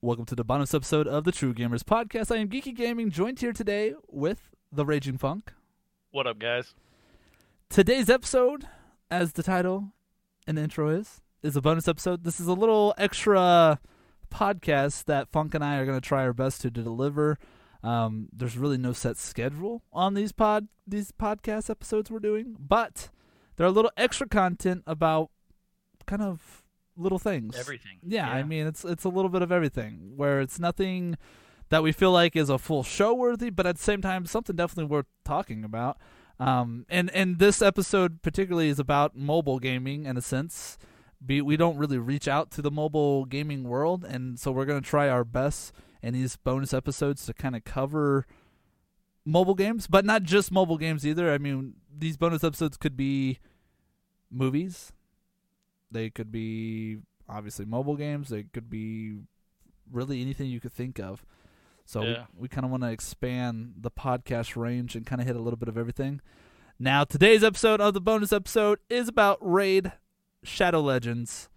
Welcome to the bonus episode of the True Gamers Podcast. I am Geeky Gaming, joined here today with the Raging Funk. What up, guys? Today's episode, as the title and intro is, is a bonus episode. This is a little extra podcast that Funk and I are going to try our best to deliver. Um, there's really no set schedule on these pod these podcast episodes we're doing, but there are a little extra content about kind of little things. Everything. Yeah, I mean it's it's a little bit of everything where it's nothing that we feel like is a full show worthy, but at the same time something definitely worth talking about. Um, and and this episode particularly is about mobile gaming in a sense. Be, we don't really reach out to the mobile gaming world, and so we're going to try our best in these bonus episodes to kind of cover mobile games, but not just mobile games either. I mean, these bonus episodes could be movies, they could be obviously mobile games. They could be really anything you could think of. So Yeah. we, we kind of want to expand the podcast range and kind of hit a little bit of everything. Now, today's episode of the bonus episode is about Raid Shadow Legends.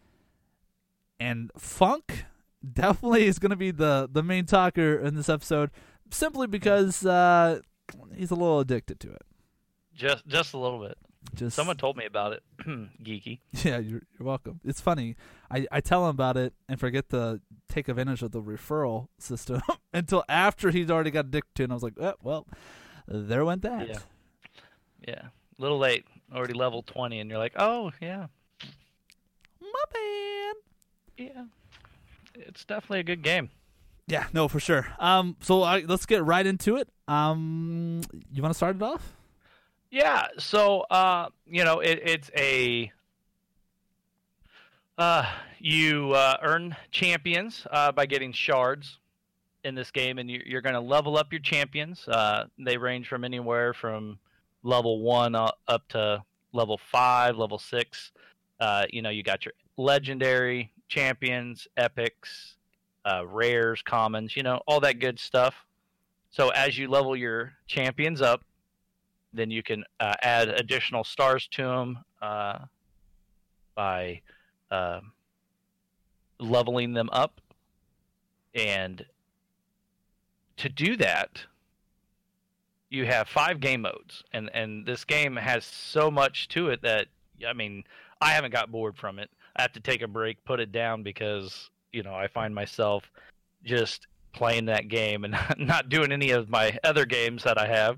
And Funk definitely is going to be the, the main talker in this episode simply because uh, he's a little addicted to it. Just just a little bit. Just Someone told me about it. Geeky. Yeah, you're, you're welcome. It's funny. I, I tell him about it and forget to take advantage of the referral system until after he's already got addicted to it. And I was like, oh, well, there went that. Yeah. Yeah. A little late. Already level 20, and you're like, oh, yeah. My bad. Yeah. It's definitely a good game. Yeah, no, for sure. Um, so I, let's get right into it. Um, you want to start it off? Yeah. So, uh, you know, it, it's a. Uh, you uh, earn champions uh, by getting shards in this game, and you, you're going to level up your champions. Uh, they range from anywhere from level one up to level five, level six. Uh, you know, you got your legendary champions, epics, rares, commons. You know, all that good stuff. So as you level your champions up, then you can uh, add additional stars to them uh, by uh, leveling them up. And to do that, you have five game modes, and and this game has so much to it that I mean, I haven't got bored from it. I have to take a break, put it down because you know I find myself just playing that game and not doing any of my other games that I have.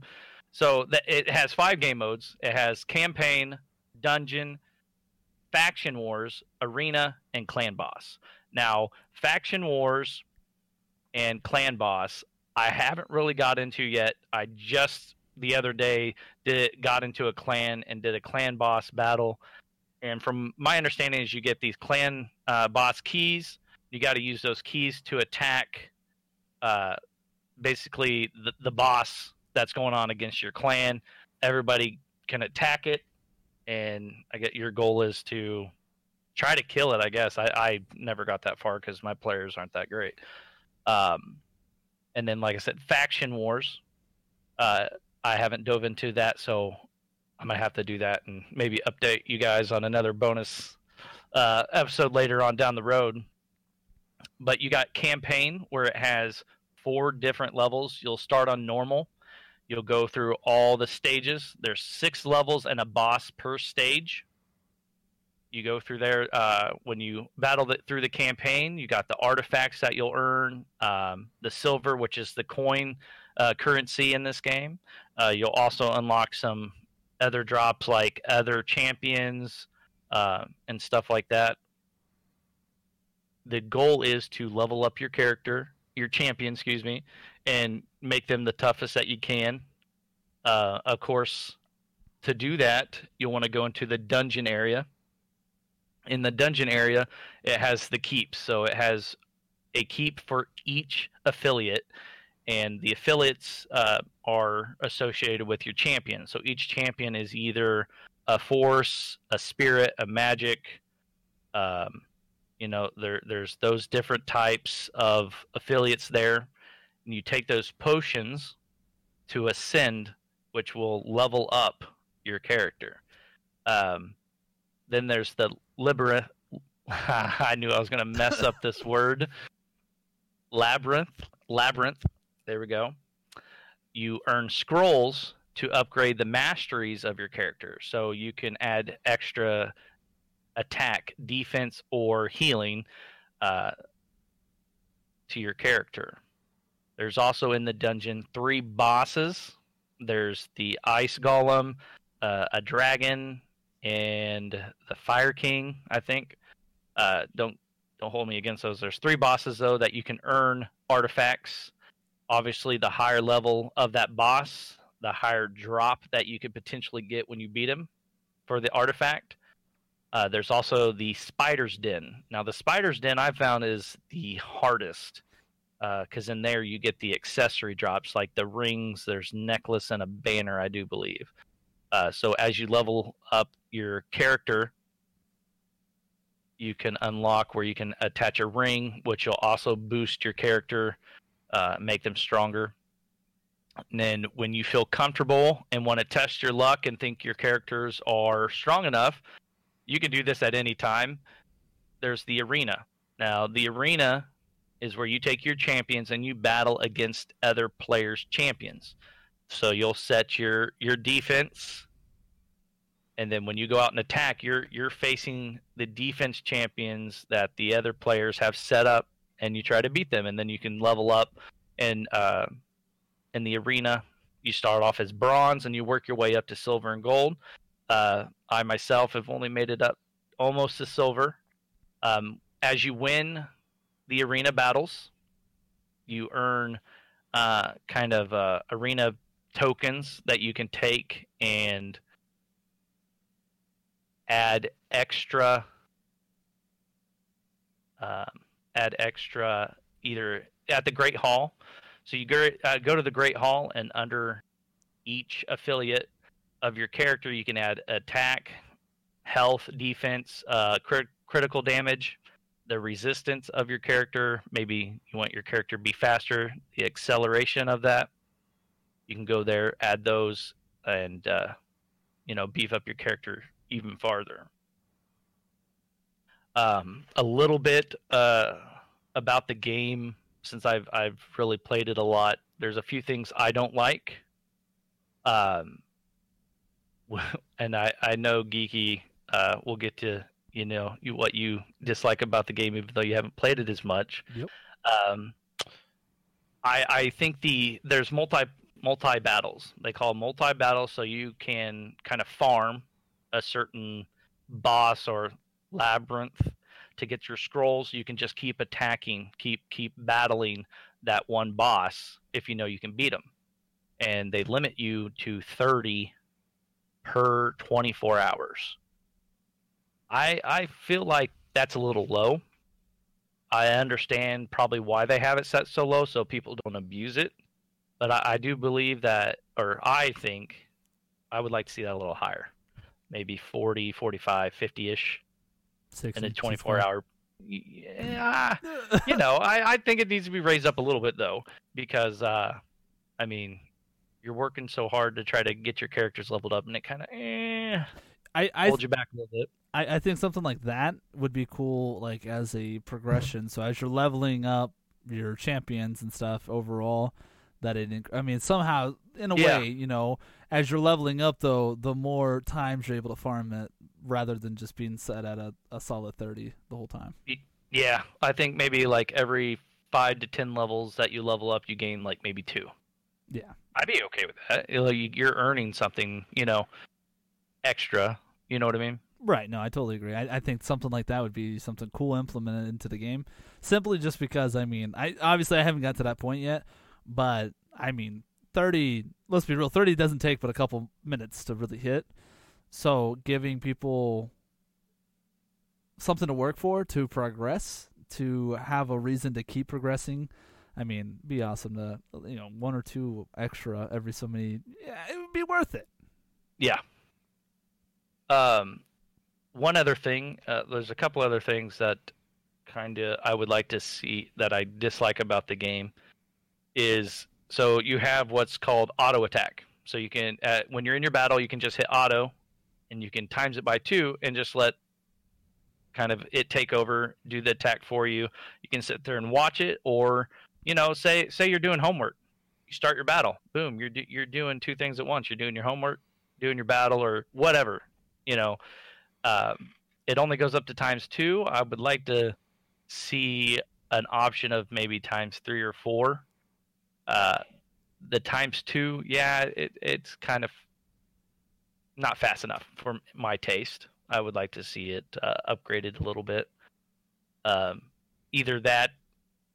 So it has five game modes. It has campaign, dungeon, faction wars, arena, and clan boss. Now, faction wars and clan boss, I haven't really got into yet. I just the other day did got into a clan and did a clan boss battle. And from my understanding, is you get these clan uh, boss keys. You got to use those keys to attack, uh, basically the the boss that's going on against your clan. Everybody can attack it, and I get your goal is to try to kill it. I guess I, I never got that far because my players aren't that great. Um, and then, like I said, faction wars. Uh, I haven't dove into that, so I might have to do that and maybe update you guys on another bonus uh, episode later on down the road. But you got campaign where it has four different levels. You'll start on normal. You'll go through all the stages. There's six levels and a boss per stage. You go through there uh, when you battle the, through the campaign. You got the artifacts that you'll earn, um, the silver, which is the coin uh, currency in this game. Uh, you'll also unlock some other drops like other champions uh, and stuff like that. The goal is to level up your character, your champion, excuse me, and make them the toughest that you can. Uh, of course, to do that, you'll want to go into the dungeon area. In the dungeon area, it has the keeps. So it has a keep for each affiliate, and the affiliates uh, are associated with your champion. So each champion is either a force, a spirit, a magic. Um, you know, there there's those different types of affiliates there, you take those potions to ascend, which will level up your character. Um, then there's the libera. I knew I was going to mess up this word. Labyrinth. Labyrinth. There we go. You earn scrolls to upgrade the masteries of your character. So you can add extra attack, defense, or healing uh, to your character. There's also in the dungeon three bosses. There's the ice golem, uh, a dragon, and the fire king. I think. Uh, don't don't hold me against those. There's three bosses though that you can earn artifacts. Obviously, the higher level of that boss, the higher drop that you could potentially get when you beat him for the artifact. Uh, there's also the Spider's Den. Now, the Spider's Den I found is the hardest because uh, in there you get the accessory drops like the rings, there's necklace and a banner, I do believe. Uh, so as you level up your character, you can unlock where you can attach a ring, which will also boost your character, uh, make them stronger. And then when you feel comfortable and want to test your luck and think your characters are strong enough, you can do this at any time. There's the arena. Now, the arena is where you take your champions and you battle against other players' champions. So you'll set your your defense and then when you go out and attack, you're you're facing the defense champions that the other players have set up and you try to beat them and then you can level up and uh, in the arena you start off as bronze and you work your way up to silver and gold uh, I myself have only made it up almost to silver. Um, as you win the arena battles, you earn uh, kind of uh, arena tokens that you can take and add extra um, add extra either at the Great Hall. So you go, uh, go to the Great Hall, and under each affiliate of your character, you can add attack, health, defense, uh, crit- critical damage, the resistance of your character. Maybe you want your character to be faster, the acceleration of that. You can go there, add those, and uh, you know beef up your character even farther. Um, a little bit uh, about the game since I've I've really played it a lot. There's a few things I don't like. Um, and I I know geeky. Uh, we'll get to you know you, what you dislike about the game, even though you haven't played it as much. Yep. Um, I I think the there's multi multi battles. They call multi battles, so you can kind of farm a certain boss or labyrinth to get your scrolls. You can just keep attacking, keep keep battling that one boss if you know you can beat them. And they limit you to 30 per 24 hours. I I feel like that's a little low. I understand probably why they have it set so low so people don't abuse it. But I, I do believe that, or I think, I would like to see that a little higher. Maybe 40, 45, 50 ish in a 24 hour. Yeah, you know, I, I think it needs to be raised up a little bit though, because, uh, I mean, you're working so hard to try to get your characters leveled up, and it kind of eh, I, I hold you back a little bit. I, I think something like that would be cool, like as a progression. so as you're leveling up your champions and stuff overall, that it. I mean, somehow in a Yeah. way, you know, as you're leveling up though, the more times you're able to farm it, rather than just being set at a, a solid thirty the whole time. Yeah, I think maybe like every five to ten levels that you level up, you gain like maybe two. Yeah. I'd be okay with that. You know, you- You're earning something, you know, extra. You know what I mean? Right. No, I totally agree. I, I think something like that would be something cool implemented into the game. Simply just because I mean, I obviously I haven't got to that point yet, but I mean, thirty. Let's be real. Thirty doesn't take but a couple minutes to really hit. So giving people something to work for, to progress, to have a reason to keep progressing. I mean, be awesome to you know one or two extra every so many. Yeah, it would be worth it. Yeah. Um, one other thing, uh, there's a couple other things that kind of I would like to see that I dislike about the game is so you have what's called auto attack. So you can uh, when you're in your battle, you can just hit auto, and you can times it by two and just let kind of it take over, do the attack for you. You can sit there and watch it, or you know, say say you're doing homework, you start your battle. Boom, you're do, you're doing two things at once. You're doing your homework, doing your battle, or whatever. You know, um, it only goes up to times two. I would like to see an option of maybe times three or four. Uh, the times two, yeah, it, it's kind of not fast enough for my taste. I would like to see it uh, upgraded a little bit. Um, either that,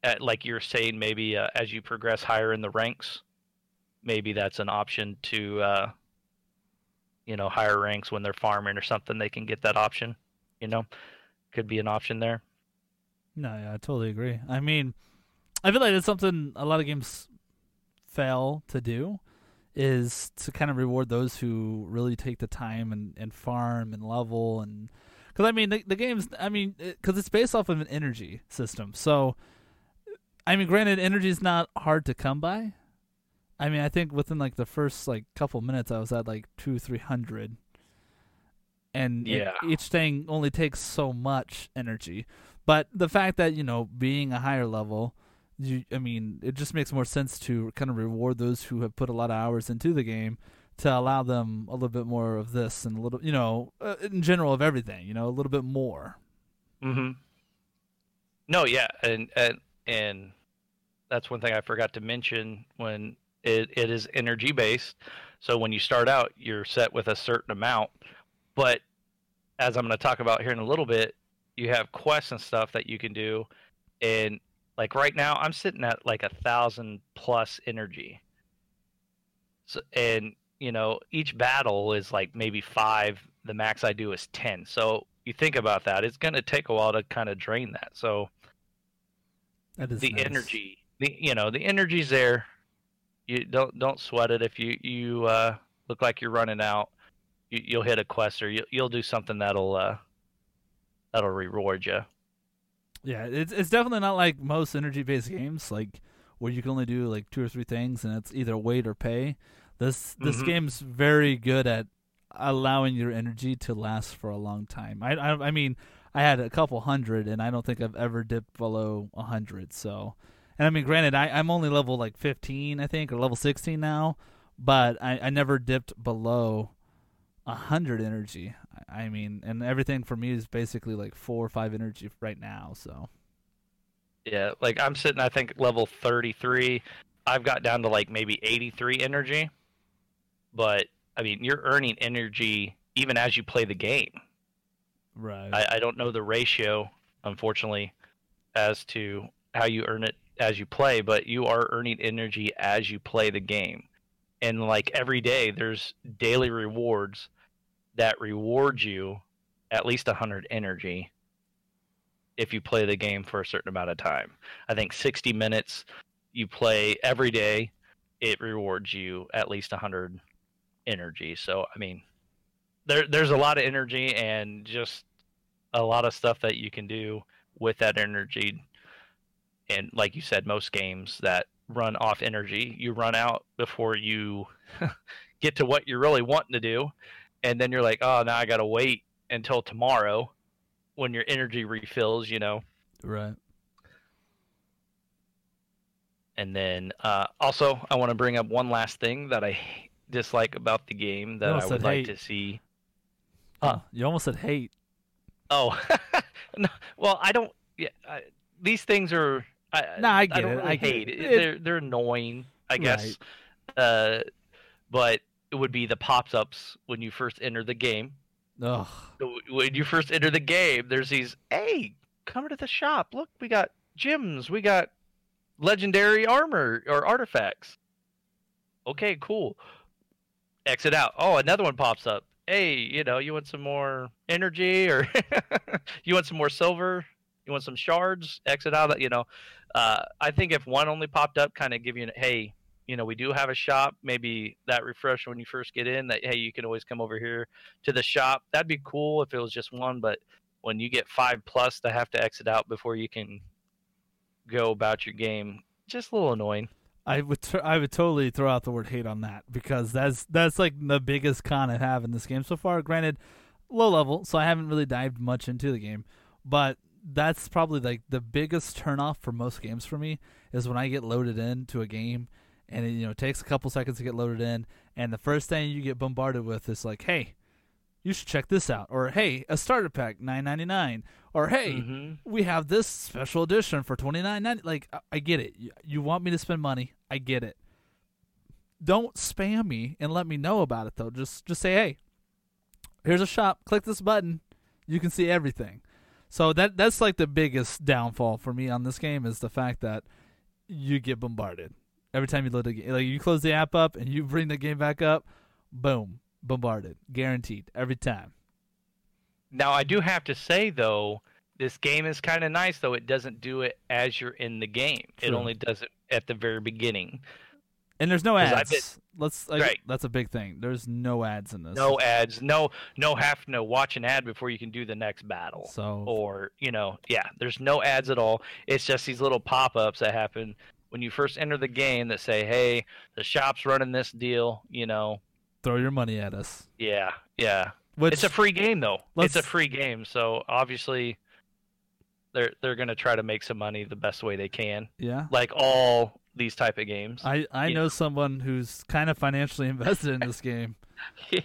uh, like you're saying, maybe uh, as you progress higher in the ranks, maybe that's an option to, uh, you know, higher ranks when they're farming or something. They can get that option. You know, could be an option there. No, yeah, I totally agree. I mean, I feel like it's something a lot of games fail to do is to kind of reward those who really take the time and, and farm and level and because I mean the, the game's I mean because it, it's based off of an energy system so I mean granted energy is not hard to come by I mean I think within like the first like couple minutes I was at like two three hundred and yeah. it, each thing only takes so much energy but the fact that you know being a higher level you, I mean, it just makes more sense to kind of reward those who have put a lot of hours into the game to allow them a little bit more of this and a little, you know, uh, in general of everything, you know, a little bit more. Mm-hmm. No, yeah, and and and that's one thing I forgot to mention when it, it is energy based. So when you start out, you're set with a certain amount, but as I'm going to talk about here in a little bit, you have quests and stuff that you can do, and like right now, I'm sitting at like a thousand plus energy. So, and you know, each battle is like maybe five. The max I do is ten. So you think about that, it's going to take a while to kind of drain that. So that is the nice. energy, the you know, the energy's there. You don't don't sweat it if you you uh, look like you're running out. You, you'll hit a quest or you, you'll do something that'll uh, that'll reward you. Yeah, it's it's definitely not like most energy based games, like where you can only do like two or three things and it's either wait or pay. This this Mhm. game's very good at allowing your energy to last for a long time. I, I I mean, I had a couple hundred and I don't think I've ever dipped below a hundred. So, and I mean, granted, I I'm only level like fifteen, I think, or level sixteen now, but I I never dipped below hundred energy. I I mean, and everything for me is basically like four or five energy right now. So. Yeah, like I'm sitting, I think level 33. I've got down to like maybe 83 energy, but I mean, you're earning energy even as you play the game. Right. I, I don't know the ratio, unfortunately, as to how you earn it as you play, but you are earning energy as you play the game. And like every day, there's daily rewards that reward you at least 100 energy if you play the game for a certain amount of time. I think 60 minutes you play every day, it rewards you at least 100 energy. So, I mean, there there's a lot of energy and just a lot of stuff that you can do with that energy. And like you said, most games that run off energy, you run out before you get to what you're really wanting to do. And then you're like, oh, now I got to wait until tomorrow when your energy refills, you know. right. And then uh, also, I want to bring up one last thing that I dislike about the game that I would like hate. to see. Huh. You almost said hate. Oh, no, well, I don't. Yeah, I, these things are. I, No, I get don't it, Really I hate it. it. They're they're annoying, I guess. Uh, but it would be the pops ups when you first enter the game. Ugh. So When you first enter the game, there's these. Hey, come to the shop. Look, we got gems. We got legendary armor or artifacts. Okay, cool. Exit out. Oh, another one pops up. Hey, you know, you want some more energy or you want some more silver? You want some shards? Exit out. You know, uh, I think if one only popped up, kind of give you an hey, you know, we do have a shop. Maybe that refresh when you first get in. That hey, you can always come over here to the shop. That'd be cool if it was just one. But when you get five plus to have to exit out before you can go about your game, just a little annoying. I would I would totally throw out the word hate on that because that's that's like the biggest con I have in this game so far. Granted, low level, so I haven't really dived much into the game, but that's probably like the biggest turnoff for most games for me is when I get loaded into a game and it, you know it takes a couple seconds to get loaded in and the first thing you get bombarded with is like, "Hey, you should check this out," or "Hey, a starter pack, nine ninety nine," or "Hey, Mhm. we have this special edition for twenty nine ninety. Like, I, I get it. You, you want me to spend money? I get it. Don't spam me and let me know about it though. Just just say, "Hey, here's a shop. Click this button. You can see everything." So that that's like the biggest downfall for me on this game is the fact that you get bombarded every time you load the game. Like you close the app up and you bring the game back up, boom, bombarded, guaranteed every time. Now I do have to say though, this game is kind of nice though. It doesn't do it as you're in the game. It only does it at the very beginning. And there's no ads. Let's like, Right. that's a big thing. There's no ads in this. No ads. No no have to watch an ad before you can do the next battle. So Or you know, yeah, there's no ads at all. It's just these little pop-ups that happen when you first enter the game that say, "Hey, the shop's running this deal." You know, throw your money at us. yeah, yeah. Which it's a free game though. It's a free game, so obviously they're they're gonna try to make some money the best way they can, yeah. like all these type of games. I I Yeah. know someone who's kind of financially invested in this game.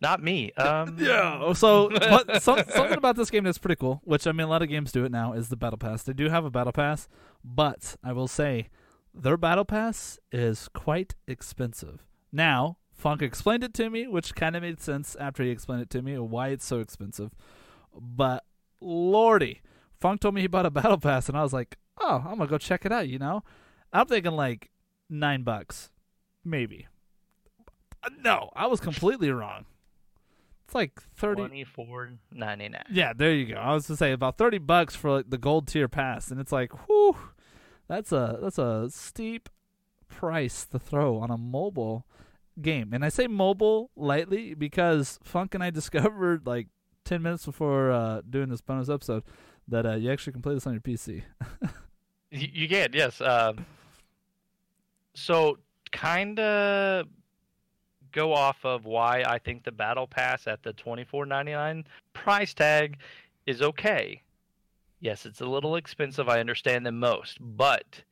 Not me. Um, Yeah. So, but some, something about this game that's pretty cool, which I mean, a lot of games do it now, is the battle pass. They do have a battle pass, but I will say their battle pass is quite expensive. Now, Funk explained it to me, which kind of made sense after he explained it to me why it's so expensive. But lordy, Funk told me he bought a battle pass, and I was like, oh, I'm gonna go check it out. You know, I'm thinking like nine bucks, maybe. No, I was completely wrong. It's like thirty. Twenty four ninety nine. Yeah, there you go. I was to say about thirty bucks for like the gold tier pass, and it's like, whew, that's a that's a steep price to throw on a mobile game. And I say mobile lightly because Funk and I discovered like ten minutes before uh, doing this bonus episode that uh, you actually can play this on your PC. You, can, yes. Um, so, kind of go off of why I think the battle pass at the twenty four ninety nine price tag is okay. Yes, it's a little expensive. I understand them most, but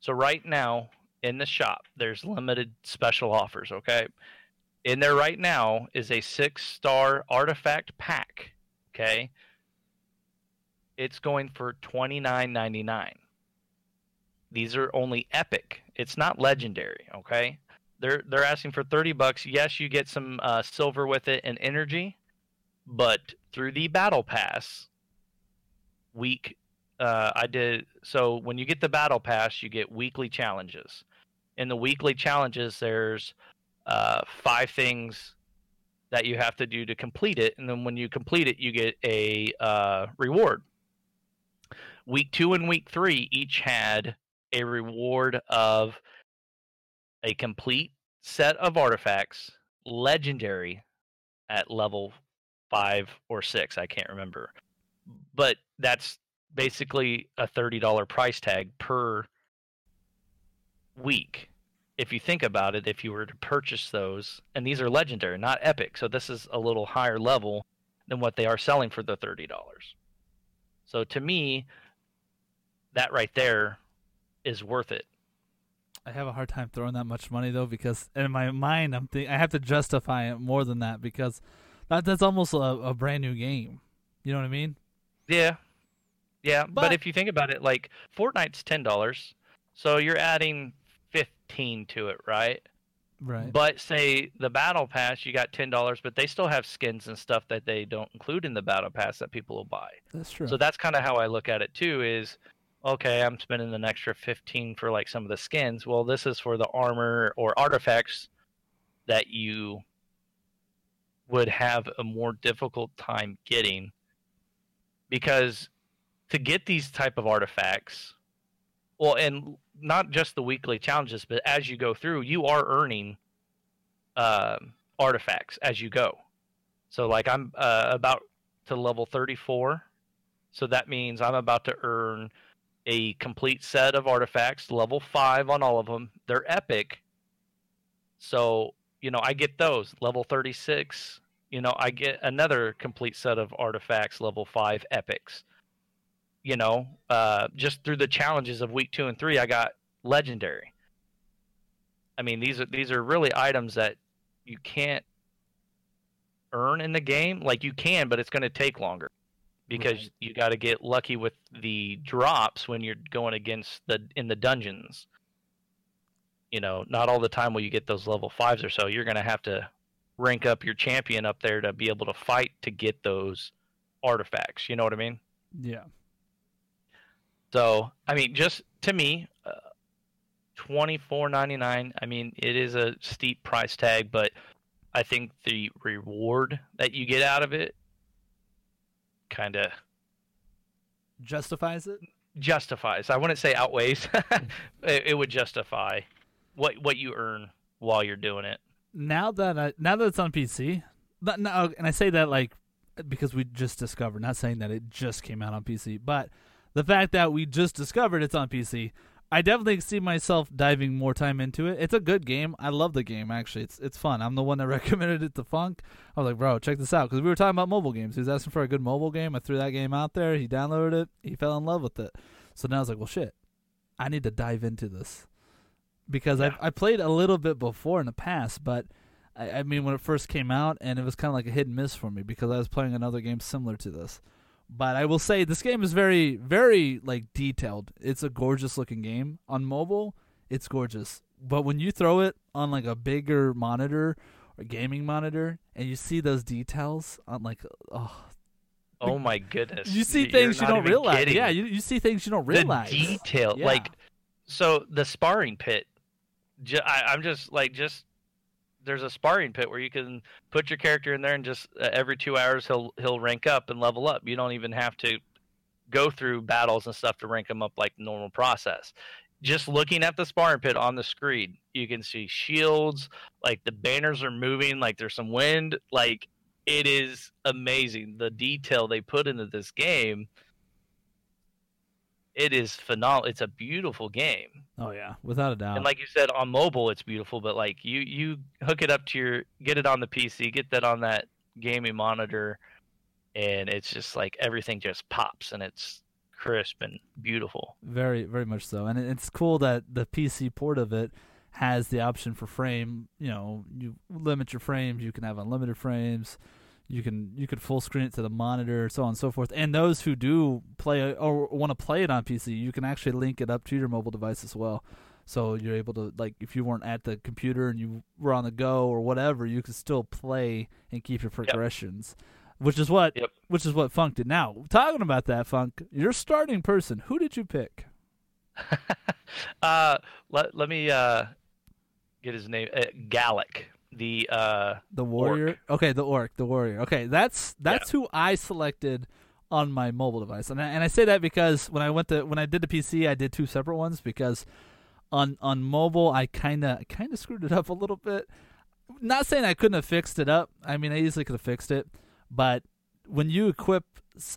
so right now in the shop, there's limited special offers. Okay, in there right now is a six star artifact pack. Okay, it's going for twenty nine ninety nine. These are only epic. It's not legendary. Okay, they're they're asking for thirty bucks. Yes, you get some uh, silver with it and energy, but through the battle pass, week uh, I did so when you get the battle pass, you get weekly challenges. In the weekly challenges, there's uh, five things that you have to do to complete it, and then when you complete it, you get a uh, reward. Week two and week three each had a reward of a complete set of artifacts, legendary, at level five or six. I can't remember, but that's basically a thirty dollar price tag per week. If you think about it, if you were to purchase those, and these are legendary, not epic, so this is a little higher level than what they are selling for the thirty dollars. So to me, that right there is worth it. I have a hard time throwing that much money though because in my mind I'm think I have to justify it more than that because that that's almost a, a brand new game. You know what I mean? Yeah. Yeah, but, But- if you think about it, like Fortnite's ten dollars, so you're adding fifteen to it, right? Right. But say the battle pass, you got ten dollars, but they still have skins and stuff that they don't include in the battle pass that people will buy. that's true. So that's kind of how I look at it too. Is okay, I'm spending an extra fifteen for like some of the skins. Well, this is for the armor or artifacts that you would have a more difficult time getting. Because to get these type of artifacts well and not just the weekly challenges but as you go through you are earning um, artifacts as you go. So like i'm uh, about to level 34 so that means i'm about to earn a complete set of artifacts level 5 on all of them they're epic so you know i get those level 36 You know, I get another complete set of artifacts, level five epics. You know, uh, just through the challenges of week two and three, I got legendary. I mean, these are these are really items that you can't earn in the game. Like you can, but it's going to take longer because Right. you got to get lucky with the drops when you're going against the in the dungeons. You know, not all the time will you get those level fives or so. You're going to have to rank up your champion up there to be able to fight to get those artifacts. You know what I mean? Yeah. So, I mean, just to me, uh, twenty four ninety nine. I mean, it is a steep price tag, but I think the reward that you get out of it kind of Justifies it. justifies. I wouldn't say outweighs. Hmm. it, it would justify what what you earn while you're doing it. now that I, now that it's on PC, no, and I say that like because we just discovered, not saying that it just came out on PC, but the fact that we just discovered it's on PC, I definitely see myself diving more time into it. It's a good game. I love the game actually. It's it's fun. I'm the one that recommended it to Funk. I was like, bro, check this out because we were talking about mobile games. He was asking for a good mobile game. I threw that game out there. He downloaded it. He fell in love with it. So now I was like, well, shit, I need to dive into this because Yeah. I I played a little bit before in the past, but I, I mean when it first came out, and it was kind of like a hit and miss for me because I was playing another game similar to this. But I will say this game is very, very like detailed. It's a gorgeous looking game on mobile. It's gorgeous, but when you throw it on like a bigger monitor or gaming monitor, and you see those details on like, oh, Oh my goodness! you see You're things you don't realize. kidding. Yeah, you you see things you don't realize. The detail, Yeah. like, so the sparring pit. Ju- I, I'm just like just. There's a sparring pit where you can put your character in there, and just uh, every two hours he'll he'll rank up and level up. You don't even have to go through battles and stuff to rank him up like normal process. Just looking at the sparring pit on the screen, you can see shields, like the banners are moving, like there's some wind, like it is amazing the detail they put into this game it is phenomenal it's a beautiful game Oh yeah, without a doubt. and like you said on mobile it's beautiful but like you you hook it up to your get it on the pc get that on that gaming monitor and it's just like everything just pops and it's crisp and beautiful Very, very much so, and it's cool that the PC port of it has the option for frame. You know, you limit your frames. You can have unlimited frames. You can you could full screen it to the monitor, so on and so forth. And those who do play or want to play it on PC, you can actually link it up to your mobile device as well. So you're able to like if you weren't at the computer and you were on the go or whatever, you could still play and keep your progressions. Which is what Yep. which is what Funk did. Now, talking about that, Funk, your starting person, who did you pick? uh let, let me uh get his name uh, Galek the uh The warrior. Orc. Okay, the orc, the warrior. Okay, that's that's who I selected on my mobile device, and I, and I say that because when I went to when I did the PC, I did two separate ones because on on mobile I kind of kind of screwed it up a little bit. Not saying I couldn't have fixed it up. I mean, I easily could have fixed it, but when you equip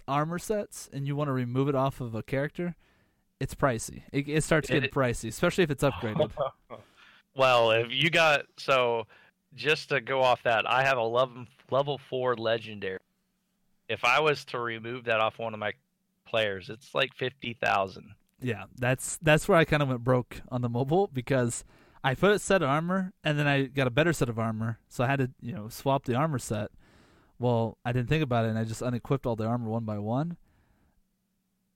armor sets and you want to remove it off of a character, it's pricey. It, it starts It- getting pricey, especially if it's upgraded. Well, if you got so just to go off that, I have a level level four legendary. If I was to remove that off one of my players, it's like fifty thousand. Yeah, that's that's where I kind of went broke on the mobile because I put a set of armor and then I got a better set of armor, so I had to you know swap the armor set. Well, I didn't think about it, and I just unequipped all the armor one by one,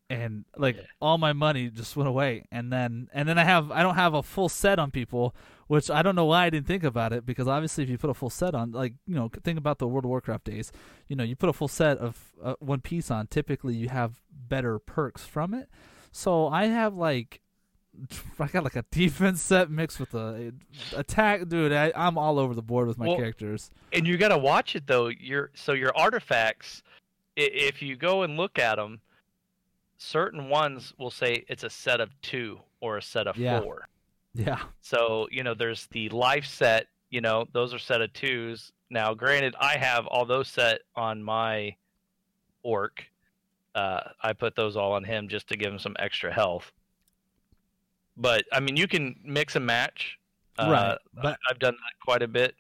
and like Yeah. all my money just went away. And then and then I have I don't have a full set on people, which I don't know why I didn't think about it because obviously if you put a full set on, like you know, think about the World of Warcraft days, you know, you put a full set of uh, one piece on, typically you have better perks from it. So I have like I got like a defense set mixed with a attack, dude. I, I'm all over the board with my Well, characters. And you got to watch it though. Your so your artifacts, if you go and look at them, certain ones will say it's a set of two or a set of Yeah. four. Yeah, So, you know, there's the life set, you know, those are set of twos. Now, granted, I have all those set on my orc. Uh, I put those all on him just to give him some extra health. But, I mean, you can mix and match. Uh, right. But I've done that quite a bit.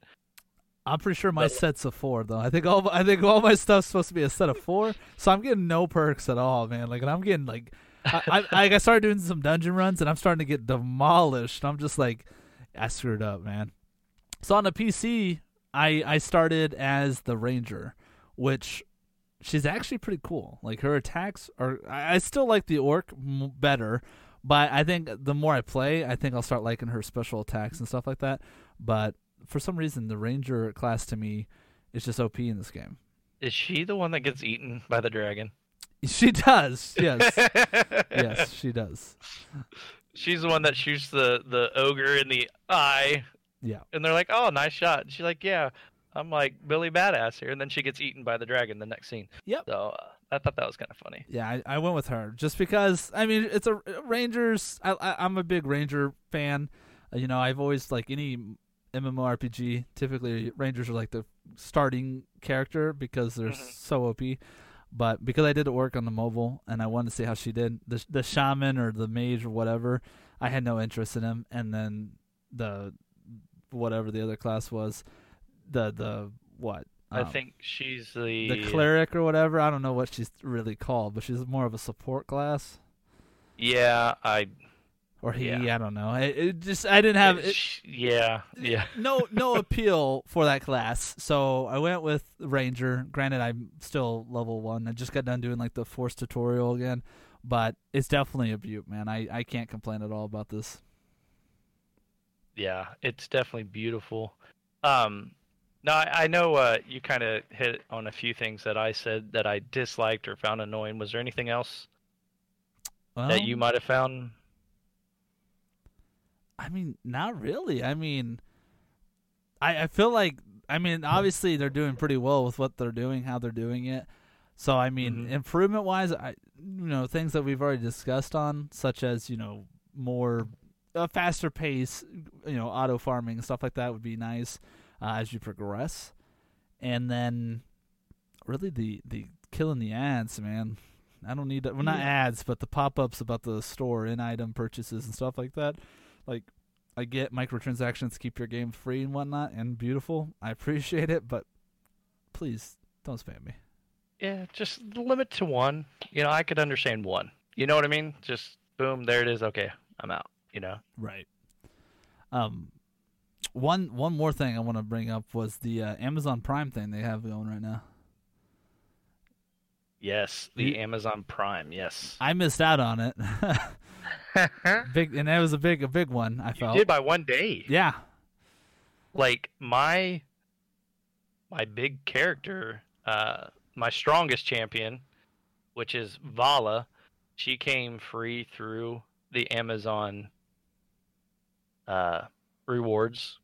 I'm pretty sure my But- set's a four though. I think all I think all my stuff's supposed to be a set of four, so I'm getting no perks at all, man. Like, and I'm getting like, I I, I started doing some dungeon runs, and I'm starting to get demolished. I'm just like, I screwed up, man. So on the PC, I I started as the ranger, which she's actually pretty cool. Like her attacks are, I, I still like the orc m- better, but I think the more I play, I think I'll start liking her special attacks and stuff like that. But for some reason, the ranger class to me is just OP in this game. Is she the one that gets eaten by the dragon? She does, yes, yes, she does. She's the one that shoots the the ogre in the eye, Yeah, and they're like, "Oh, nice shot." And she's like, "Yeah, I'm like Billy Badass here," and then she gets eaten by the dragon the next scene. Yep. So uh, I thought that was kind of funny. yeah, I, I went with her just because. I mean, it's a Rangers. I, I I'm a big Ranger fan. Uh, you know, I've always like any MMORPG. Typically, Rangers are like the starting character because they're Mhm. so OP. But because I did the work on the mobile and I wanted to see how she did, the the shaman or the mage or whatever, I had no interest in him. And then the whatever the other class was, the the what? I Um, think she's the the cleric or whatever. I don't know what she's really called, but she's more of a support class Yeah, I or he. Yeah. I don't know. It, it just I didn't have it, yeah, yeah. no no appeal for that class, so I went with ranger. Granted, I'm still level one. I just got done doing like the force tutorial again, but it's definitely a beaut, man. I I can't complain at all about this. Yeah, it's definitely beautiful. Um, no, I, I know uh, you kind of hit on a few things that I said that I disliked or found annoying. Was there anything else Well, that you might have found? I mean, not really. I mean, I I feel like I mean, obviously they're doing pretty well with what they're doing, how they're doing it. So I mean, Mhm. improvement wise, I you know things that we've already discussed on, such as you know more a faster pace, you know, auto farming and stuff like that would be nice uh, as you progress. And then, really, the the killing the ads, man. I don't need that. Well, not ads, but the pop ups about the store in item purchases and stuff like that. Like, I get microtransactions keep your game free and whatnot, and beautiful. I appreciate it, but please don't spam me. Yeah, just limit to one. You know, I could understand one. You know what I mean? Just boom, there it is. Okay, I'm out. You know. Right. Um, one one more thing I want to bring up was the uh, Amazon Prime thing they have going right now. Yes, the Amazon Prime. Yes. I missed out on it. you big, and that was a big a big one. I felt. did by one day. Yeah. like my my big character uh my strongest champion which is vala she came free through the amazon uh rewards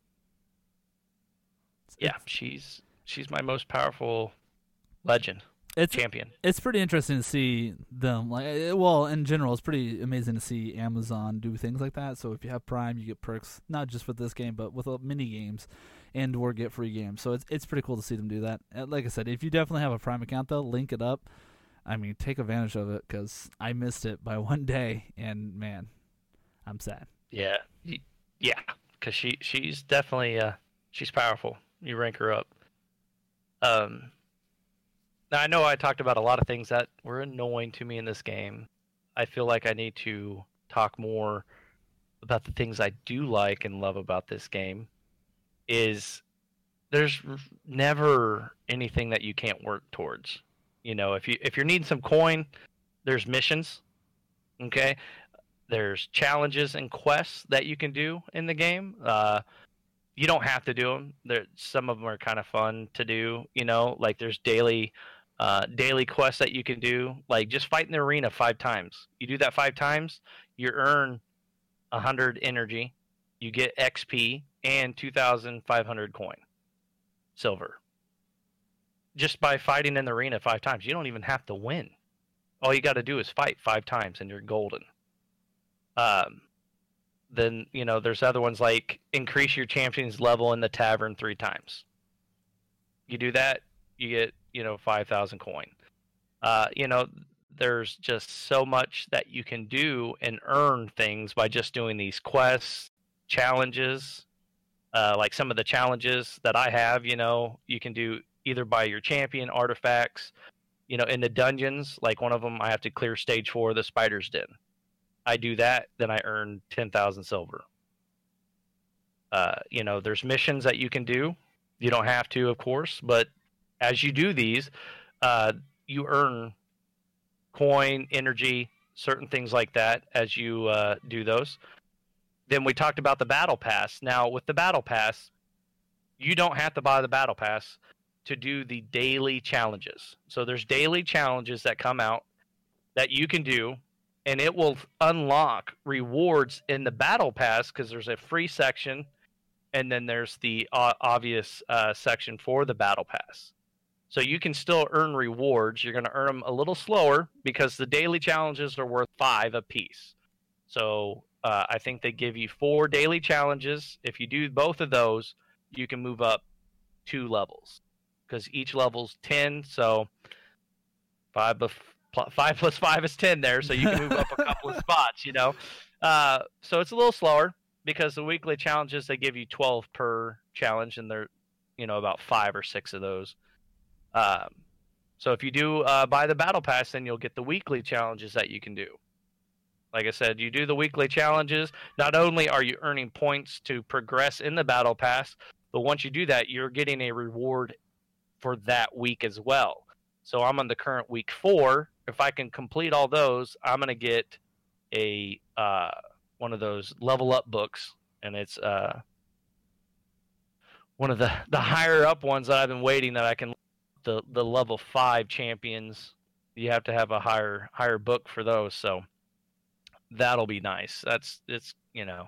yeah she's she's my most powerful legend It's champion. it's pretty interesting to see them like eh, well in general it's pretty amazing to see amazon do things like that. So if you have prime you get perks not just with this game but with uh, mini games and or get free games. So it's it's pretty cool to see them do that. Like i said if you definitely have a prime account though link it up. I mean take advantage of it because i missed it by one day and man i'm sad. Yeah. Yeah because she she's definitely uh she's powerful. You rank her up. Um now i know i talked about a lot of things that were annoying to me in this game i feel like i need to talk more about the things i do like and love about this game is there's never anything that you can't work towards you know if you if you're needing some coin there's missions okay there's challenges and quests that you can do in the game. Uh, you don't have to do them. There, some of them are kind of fun to do. You know, like there's daily, uh, daily quests that you can do. Like just fight in the arena five times. You do that five times, you earn hundred energy, you get XP and two thousand five hundred coin, silver. Just by fighting in the arena five times, you don't even have to win. All you got to do is fight five times, and you're golden. Um, then you know there's other ones like increase your champion's level in the tavern three times. You do that, you get you know five thousand coin. Uh, you know there's just so much that you can do and earn things by just doing these quests, challenges, Uh, like some of the challenges that I have, you know, you can do either by your champion artifacts, you know, in the dungeons. Like one of them, I have to clear stage four, the spider's den. I do that, then I earn ten thousand silver. Uh, you know, there's missions that you can do. You don't have to, of course, but as you do these, uh, you earn coin, energy, certain things like that as you uh, do those. Then we talked about the battle pass. Now, with the battle pass, you don't have to buy the battle pass to do the daily challenges. So there's daily challenges that come out that you can do and it will unlock rewards in the battle pass because there's a free section and then there's the uh, obvious uh, section for the battle pass so you can still earn rewards you're going to earn them a little slower because the daily challenges are worth five apiece so uh, i think they give you four daily challenges if you do both of those you can move up two levels because each level's 10 so five bef- five plus five is ten there, so you can move up a couple of spots. You know, uh, so it's a little slower because the weekly challenges they give you twelve per challenge, and they're you know about five or six of those. Um, so if you do uh, buy the battle pass, then you'll get the weekly challenges that you can do. Like I said, you do the weekly challenges. Not only are you earning points to progress in the battle pass, but once you do that, you're getting a reward for that week as well. So I'm on the current week four. If I can complete all those, I'm gonna get a uh, one of those level up books, and it's uh, one of the the higher up ones that I've been waiting that I can the the level five champions. You have to have a higher higher book for those, so that'll be nice. That's it's you know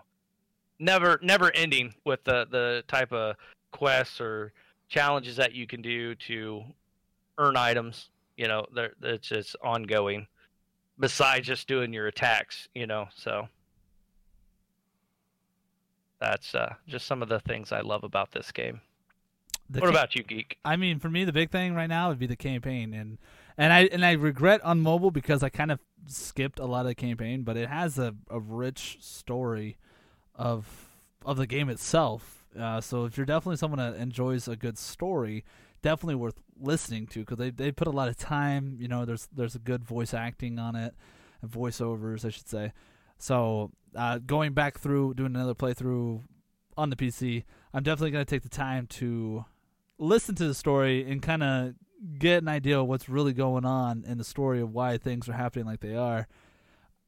never never ending with the the type of quests or challenges that you can do to earn items. You know, it's just ongoing. Besides just doing your attacks, you know, so that's uh, just some of the things I love about this game. What about you, geek? I mean, for me, the big thing right now would be the campaign, and and I and I regret on mobile because I kind of skipped a lot of the campaign, but it has a, a rich story of of the game itself. Uh, so if you're definitely someone that enjoys a good story, definitely worth listening to because they they put a lot of time. You know, there's there's a good voice acting on it, and voiceovers, I should say. So uh, going back through doing another playthrough on the PC, I'm definitely going to take the time to listen to the story and kind of get an idea of what's really going on in the story of why things are happening like they are.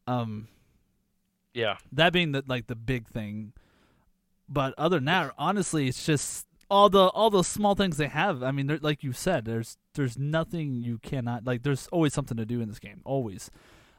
Um, yeah, that being the like the big thing. But other than that, honestly, it's just all the all the small things they have. I mean, like you said, there's there's nothing you cannot like. There's always something to do in this game. Always.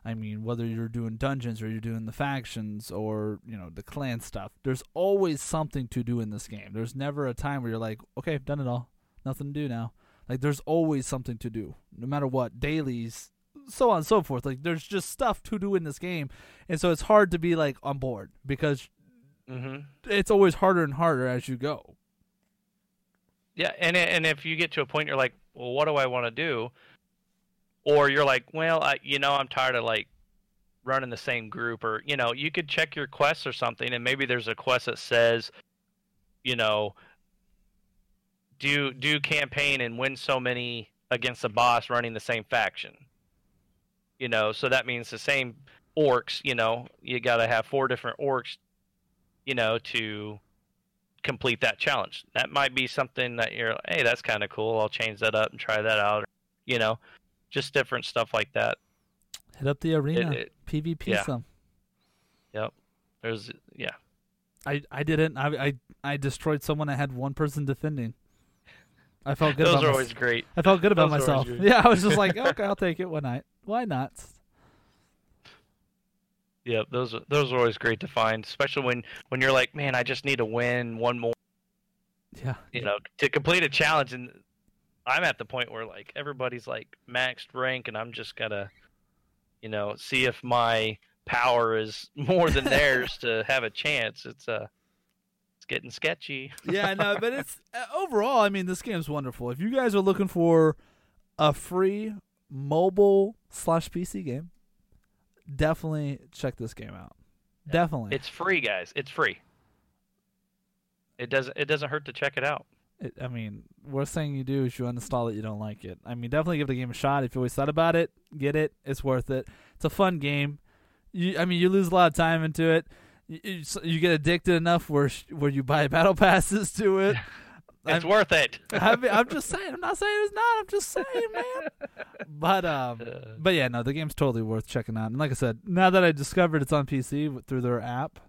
I mean, whether you're doing dungeons or you're doing the factions or you know the clan stuff, there's always something to do in this game. There's never a time where you're like, okay, I've done it all, nothing to do now. Like there's always something to do, no matter what. Dailies, so on and so forth. Like there's just stuff to do in this game, and so it's hard to be like on board because mm-hmm. it's always harder and harder as you go. Yeah, and and if you get to a point you're like, well, what do I want to do? Or you're like, well, I, you know, I'm tired of like running the same group, or you know, you could check your quests or something, and maybe there's a quest that says, you know, do do campaign and win so many against the boss running the same faction. You know, so that means the same orcs. You know, you got to have four different orcs. You know, to complete that challenge. That might be something that you're, hey, that's kind of cool. I'll change that up and try that out. You know, just different stuff like that. Hit up the arena, it, it, PvP yeah. some. Yep. There's yeah. I I didn't. I I I destroyed someone that had one person defending. I felt good. Those about are always great. I felt good about Those myself. Yeah, I was just like, okay, I'll take it. Why not? Why not? Yeah, those those are always great to find, especially when when you're like, man, I just need to win one more. Yeah. You know, to complete a challenge, and I'm at the point where like everybody's like maxed rank, and I'm just gotta, you know, see if my power is more than theirs to have a chance. It's uh it's getting sketchy. yeah, no, but it's uh, overall. I mean, this game's wonderful. If you guys are looking for a free mobile slash PC game, definitely check this game out. Definitely. It's free, guys. It's free. it doesn't it doesn't hurt to check it out. It, I mean, worst thing you do is you uninstall it. You don't like it. I mean, definitely give the game a shot. If you always thought about it, get it. It's worth it. It's a fun game. You, I mean, you lose a lot of time into it. You, you, you get addicted enough where where you buy battle passes to it. It's I'm, worth it. I mean, I'm just saying. I'm not saying it's not. I'm just saying, man. But um, but yeah, no, the game's totally worth checking out. And like I said, now that I discovered it's on PC through their app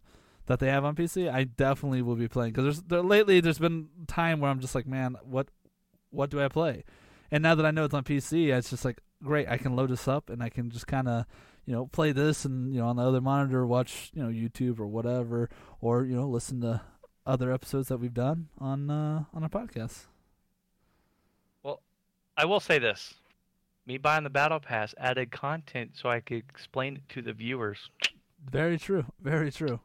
that they have on PC, I definitely will be playing because there's there, lately there's been time where I'm just like, man, what what do I play? And now that I know it's on PC, it's just like great. I can load this up and I can just kind of you know play this and you know on the other monitor watch you know YouTube or whatever, or you know listen to other episodes that we've done on uh, on our podcast. Well, I will say this: me buying the battle pass added content so I could explain it to the viewers. Very true. Very true.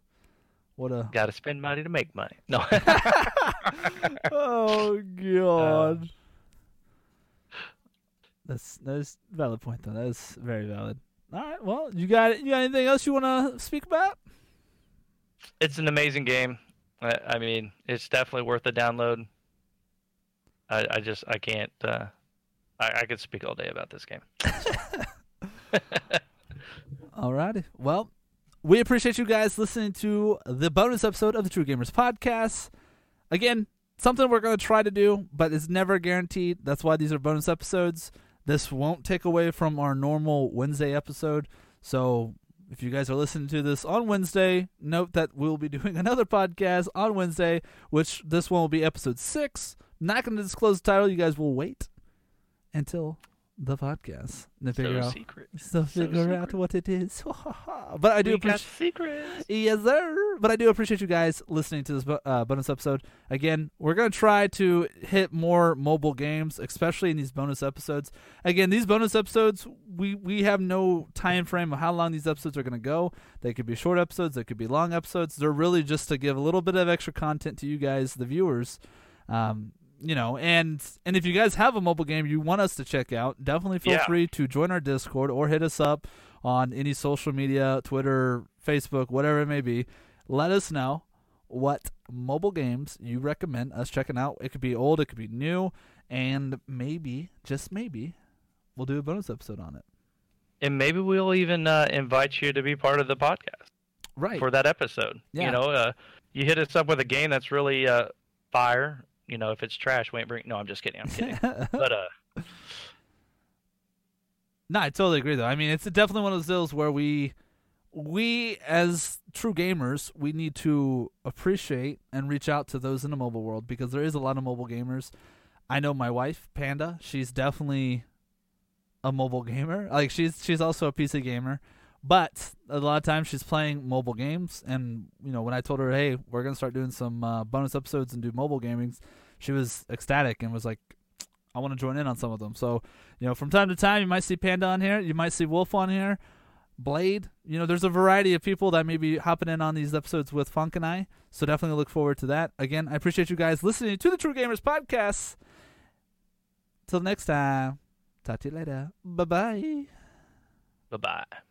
What a Got to spend money to make money. No. oh god. that's that's a valid point though. That is very valid. All right. Well, you got you got anything else you want to speak about? it's an amazing game. I, I mean, it's definitely worth a download. I, I just I can't. Uh, I, I could speak all day about this game. Alrighty. Well, we appreciate you guys listening to the bonus episode of the True Gamers podcast. Again, something we're going to try to do, but it's never guaranteed. That's why these are bonus episodes. This won't take away from our normal Wednesday episode. So if you guys are listening to this on Wednesday, note that we'll be doing another podcast on Wednesday, which this one will be episode six. Not going to disclose the title. You guys will wait until the podcast to figure so out secret. so figure out secret. what it is. but I do appreciate secrets. yes, sir. But I do appreciate you guys listening to this uh, bonus episode. Again, we're gonna try to hit more mobile games, especially in these bonus episodes. Again, these bonus episodes, we we have no time frame of how long these episodes are gonna go. They could be short episodes, they could be long episodes. They're really just to give a little bit of extra content to you guys, the viewers. Um, you know, and and if you guys have a mobile game you want us to check out, definitely feel Yeah. free to join our Discord or hit us up on any social media, Twitter, Facebook, whatever it may be. Let us know what mobile games you recommend us checking out. It could be old, it could be new, and maybe, just maybe, we'll do a bonus episode on it. And maybe we'll even uh, invite you to be part of the podcast Right. for that episode. Yeah. You know, uh, you hit us up with a game that's really uh, fire. You know, if it's trash, we ain't bring. No, I'm just kidding. I'm kidding. but uh, No, I totally agree though. I mean, it's definitely one of those deals where we we as true gamers, we need to appreciate and reach out to those in the mobile world because there is a lot of mobile gamers. I know my wife, Panda, she's definitely a mobile gamer. Like she's she's also a PC gamer. But a lot of times she's playing mobile games and you know, when I told her, "Hey, we're going to start doing some uh, bonus episodes and do mobile gamings," she was ecstatic and was like, "I want to join in on some of them." So, you know, from time to time, you might see Panda on here, you might see Wolf on here, Blade. You know, there's a variety of people that may be hopping in on these episodes with Funk and I. So definitely look forward to that. Again, I appreciate you guys listening to the True Gamers podcast. Till next time, talk to you later. Bye bye. bye bye.